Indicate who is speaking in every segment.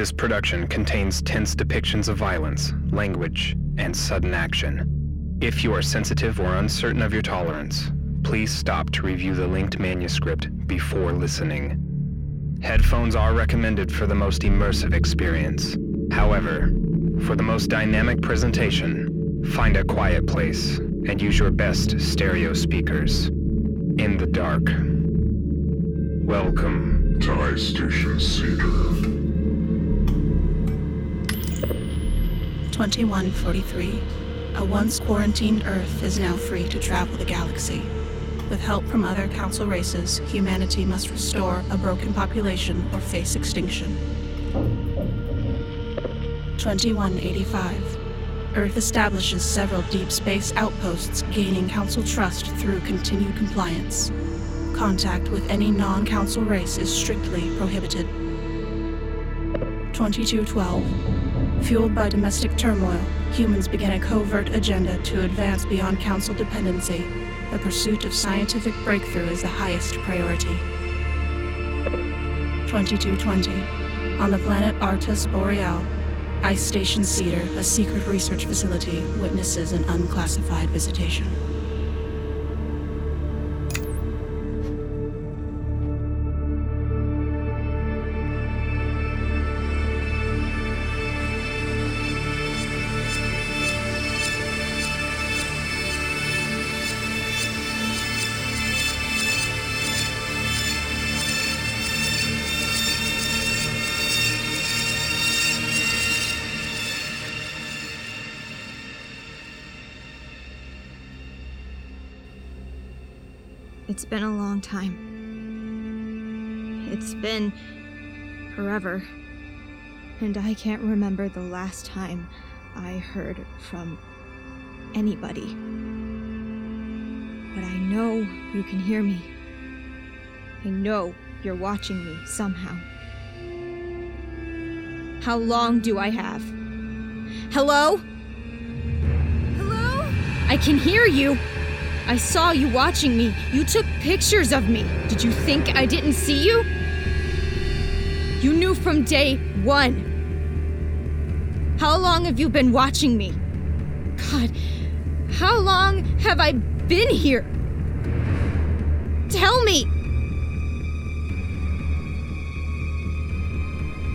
Speaker 1: This production contains tense depictions of violence, language, and sudden action. If you are sensitive or uncertain of your tolerance, please stop to review the linked manuscript before listening. Headphones are recommended for the most immersive experience. However, for the most dynamic presentation, find a quiet place and use your best stereo speakers. In the dark. Welcome.
Speaker 2: Ice Station Cedar.
Speaker 3: 2143. A once quarantined Earth is now free to travel the galaxy. With help from other Council races, humanity must restore a broken population or face extinction. 2185. Earth establishes several deep space outposts, gaining Council trust through continued compliance. Contact with any non Council race is strictly prohibited. 2212. Fueled by domestic turmoil, humans begin a covert agenda to advance beyond Council dependency. The pursuit of scientific breakthrough is the highest priority. 2220. On the planet Artus Boreal, Ice Station Cedar, a secret research facility, witnesses an unclassified visitation.
Speaker 4: It's been a long time. It's been forever. And I can't remember the last time I heard from anybody. But I know you can hear me. I know you're watching me somehow. How long do I have? Hello? Hello? I can hear you. I saw you watching me. You took pictures of me. Did you think I didn't see you? You knew from day one. How long have you been watching me? God, how long have I been here? Tell me!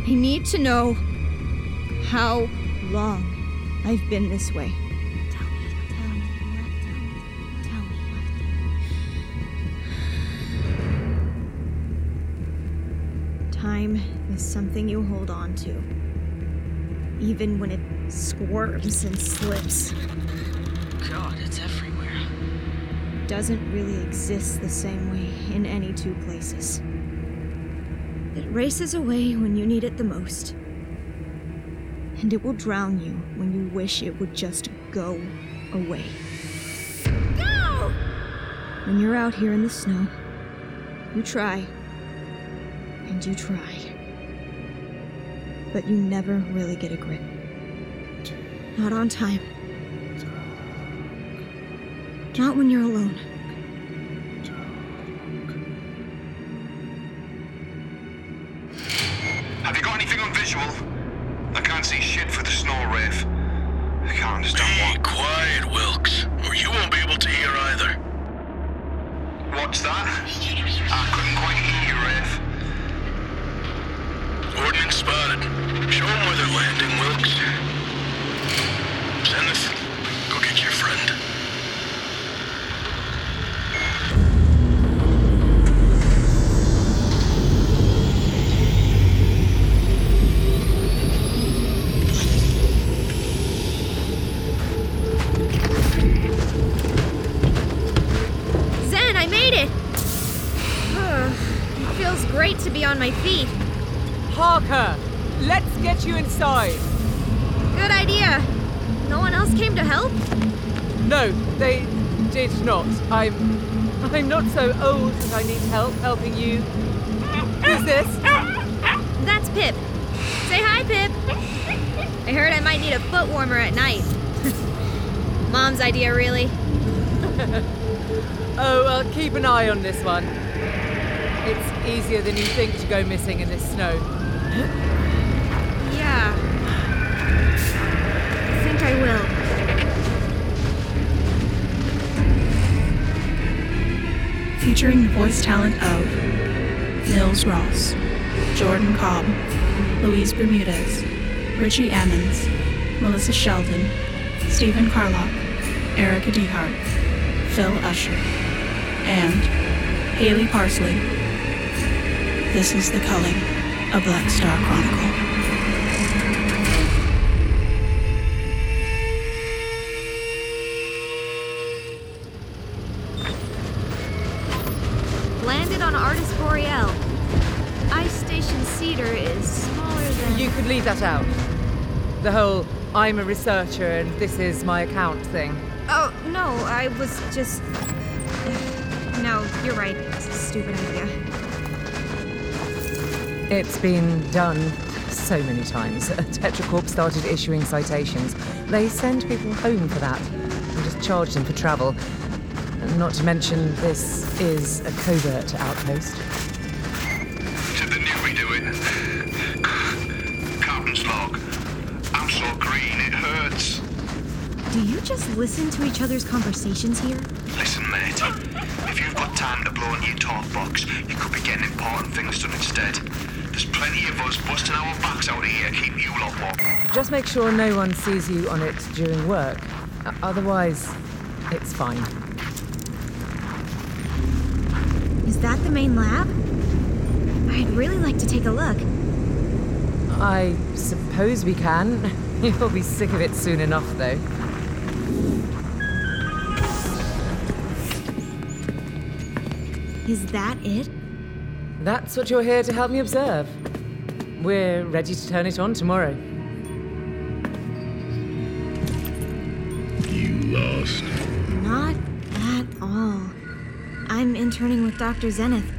Speaker 4: I need to know how long I've been this way. Time is something you hold on to, even when it squirms and slips.
Speaker 5: God, it's everywhere.
Speaker 4: doesn't really exist the same way in any two places. It races away when you need it the most. And it will drown you when you wish it would just go away. Go! When you're out here in the snow, you try. And you try. But you never really get a grip. Not on time. Not when you're alone.
Speaker 6: Have you got anything on visual? I can't see shit for the snow wraith. I can't understand
Speaker 2: Be quiet, Wilkes, or you won't be able to hear either.
Speaker 6: What's that? I couldn't quite hear you, Wraith.
Speaker 2: Spotted. Show them where they're landing, Wilkes. Zenith, go get your friend.
Speaker 4: Zen, I made it! it feels great to be on my feet.
Speaker 5: Parker, let's get you inside.
Speaker 4: Good idea. No one else came to help?
Speaker 5: No, they did not. I'm. I'm not so old that I need help helping you. Who's this?
Speaker 4: That's Pip. Say hi, Pip. I heard I might need a foot warmer at night. Mom's idea, really.
Speaker 5: Oh, well, keep an eye on this one. It's easier than you think to go missing in this snow. Yeah. I think I will.
Speaker 3: Featuring the voice talent of Nils Ross, Jordan Cobb, Louise Bermudez, Richie Ammons, Melissa Sheldon, Stephen Carlock, Erica Dehart, Phil Usher, and Haley Parsley. This is the culling of Black Star Chronicle.
Speaker 4: Landed on Artist Boreal. Ice Station Cedar is smaller than.
Speaker 5: You could leave that out. The whole I'm a researcher and this is my account thing.
Speaker 4: Oh, no, I was just. No, you're right. It's a stupid idea.
Speaker 5: It's been done so many times. Tetra Corp started issuing citations. They send people home for that and just charge them for travel. Not to mention, this is a covert outpost.
Speaker 6: To the new we do it. Captain's log. I'm so green, it hurts.
Speaker 4: Do you just listen to each other's conversations here?
Speaker 6: Listen, mate. If you've got time to blow into your talk box, you could be getting important things done instead. There's plenty of us busting our backs out here, keep you lot warm.
Speaker 5: Just make sure no one sees you on it during work. Otherwise, it's fine.
Speaker 4: Is that the main lab? I'd really like to take a look.
Speaker 5: I suppose we can. You'll be sick of it soon enough, though.
Speaker 4: Is that it?
Speaker 5: That's what you're here to help me observe. We're ready to turn it on tomorrow.
Speaker 7: You lost.
Speaker 4: Not at all. I'm interning with Dr. Zenith.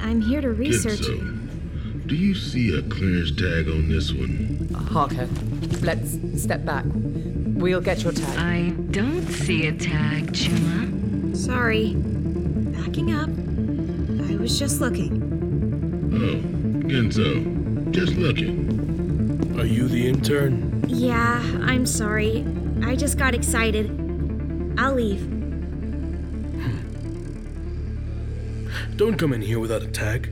Speaker 4: I'm here to research.
Speaker 7: Genzo, do you see a clearance tag on this one?
Speaker 5: Harker, let's step back. We'll get your tag.
Speaker 8: I don't see a tag, Chuma.
Speaker 4: Sorry. Backing up. I was just looking. Mm-hmm.
Speaker 7: Oh, Genzo, just looking.
Speaker 9: Are you the intern?
Speaker 4: Yeah, I'm sorry. I just got excited. I'll leave.
Speaker 9: Don't come in here without a tag.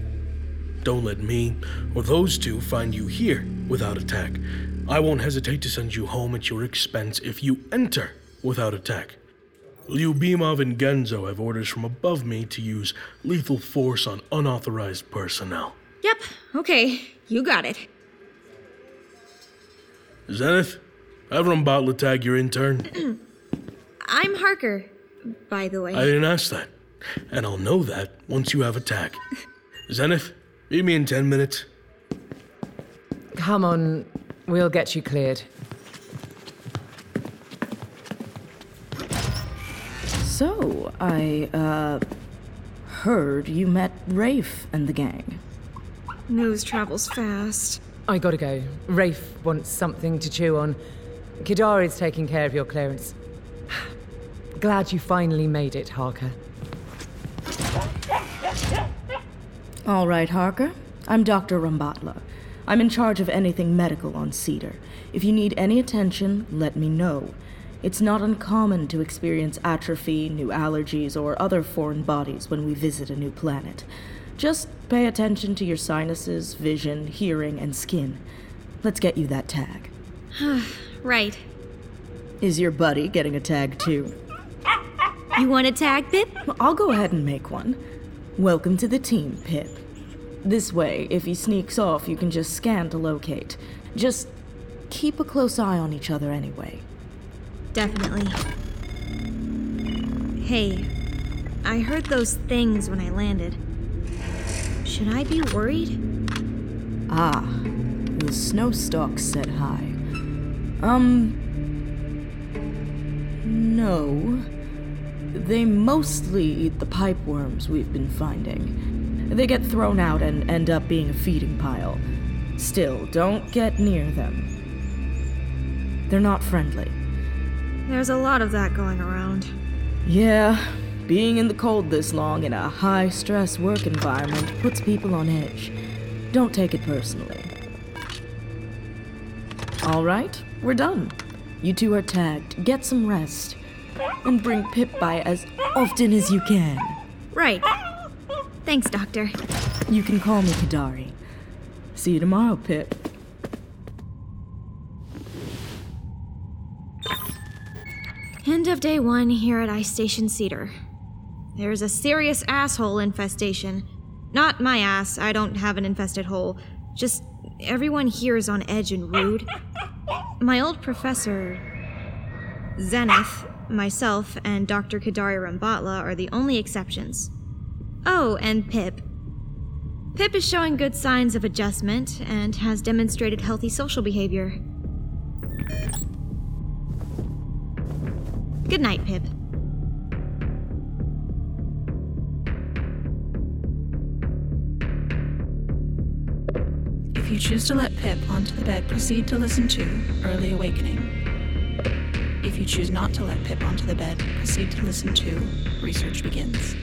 Speaker 9: Don't let me or those two find you here without a tag. I won't hesitate to send you home at your expense if you enter without a tag. Lyubimov and Genzo have orders from above me to use lethal force on unauthorized personnel.
Speaker 4: Yep, okay. You got it.
Speaker 9: Zenith, have Rambatla tag your intern.
Speaker 4: I'm Harker, by the way.
Speaker 9: I didn't ask that. And I'll know that once you have a tag. Zenith, meet me in 10 minutes.
Speaker 5: Come on, we'll get you cleared.
Speaker 10: So, I, uh, heard you met Rafe and the gang.
Speaker 4: News travels fast.
Speaker 5: I gotta go. Rafe wants something to chew on. Kadari's taking care of your clearance. Glad you finally made it, Harker.
Speaker 10: All right, Harker. I'm Dr. Rambatla. I'm in charge of anything medical on Cedar. If you need any attention, let me know. It's not uncommon to experience atrophy, new allergies, or other foreign bodies when we visit a new planet. Just pay attention to your sinuses, vision, hearing, and skin. Let's get you that tag.
Speaker 4: Right.
Speaker 10: Is your buddy getting a tag too?
Speaker 4: You want a tag, Pip?
Speaker 10: I'll go ahead and make one. Welcome to the team, Pip. This way, if he sneaks off, you can just scan to locate. Just keep a close eye on each other anyway.
Speaker 4: Definitely. Hey, I heard those things when I landed. Should I be worried?
Speaker 10: Ah, the snow stalks said hi. Um. No. They mostly eat the pipe worms we've been finding. They get thrown out and end up being a feeding pile. Still, don't get near them. They're not friendly.
Speaker 4: There's a lot of that going around.
Speaker 10: Yeah, being in the cold this long in a high stress work environment puts people on edge. Don't take it personally. All right, we're done. You two are tagged. Get some rest. And bring Pip by as often as you can.
Speaker 4: Right. Thanks, Doctor.
Speaker 10: You can call me Kadari. See you tomorrow, Pip.
Speaker 4: End of day one here at Ice Station Cedar. There's a serious asshole infestation. Not my ass, I don't have an infested hole. Just everyone here is on edge and rude. My old professor, Zenith, myself, and Dr. Kadari Rambatla are the only exceptions. Oh, and Pip. Pip is showing good signs of adjustment and has demonstrated healthy social behavior. Good night, Pip.
Speaker 3: If you choose to let Pip onto the bed, proceed to listen to Early Awakening. If you choose not to let Pip onto the bed, proceed to listen to Research Begins.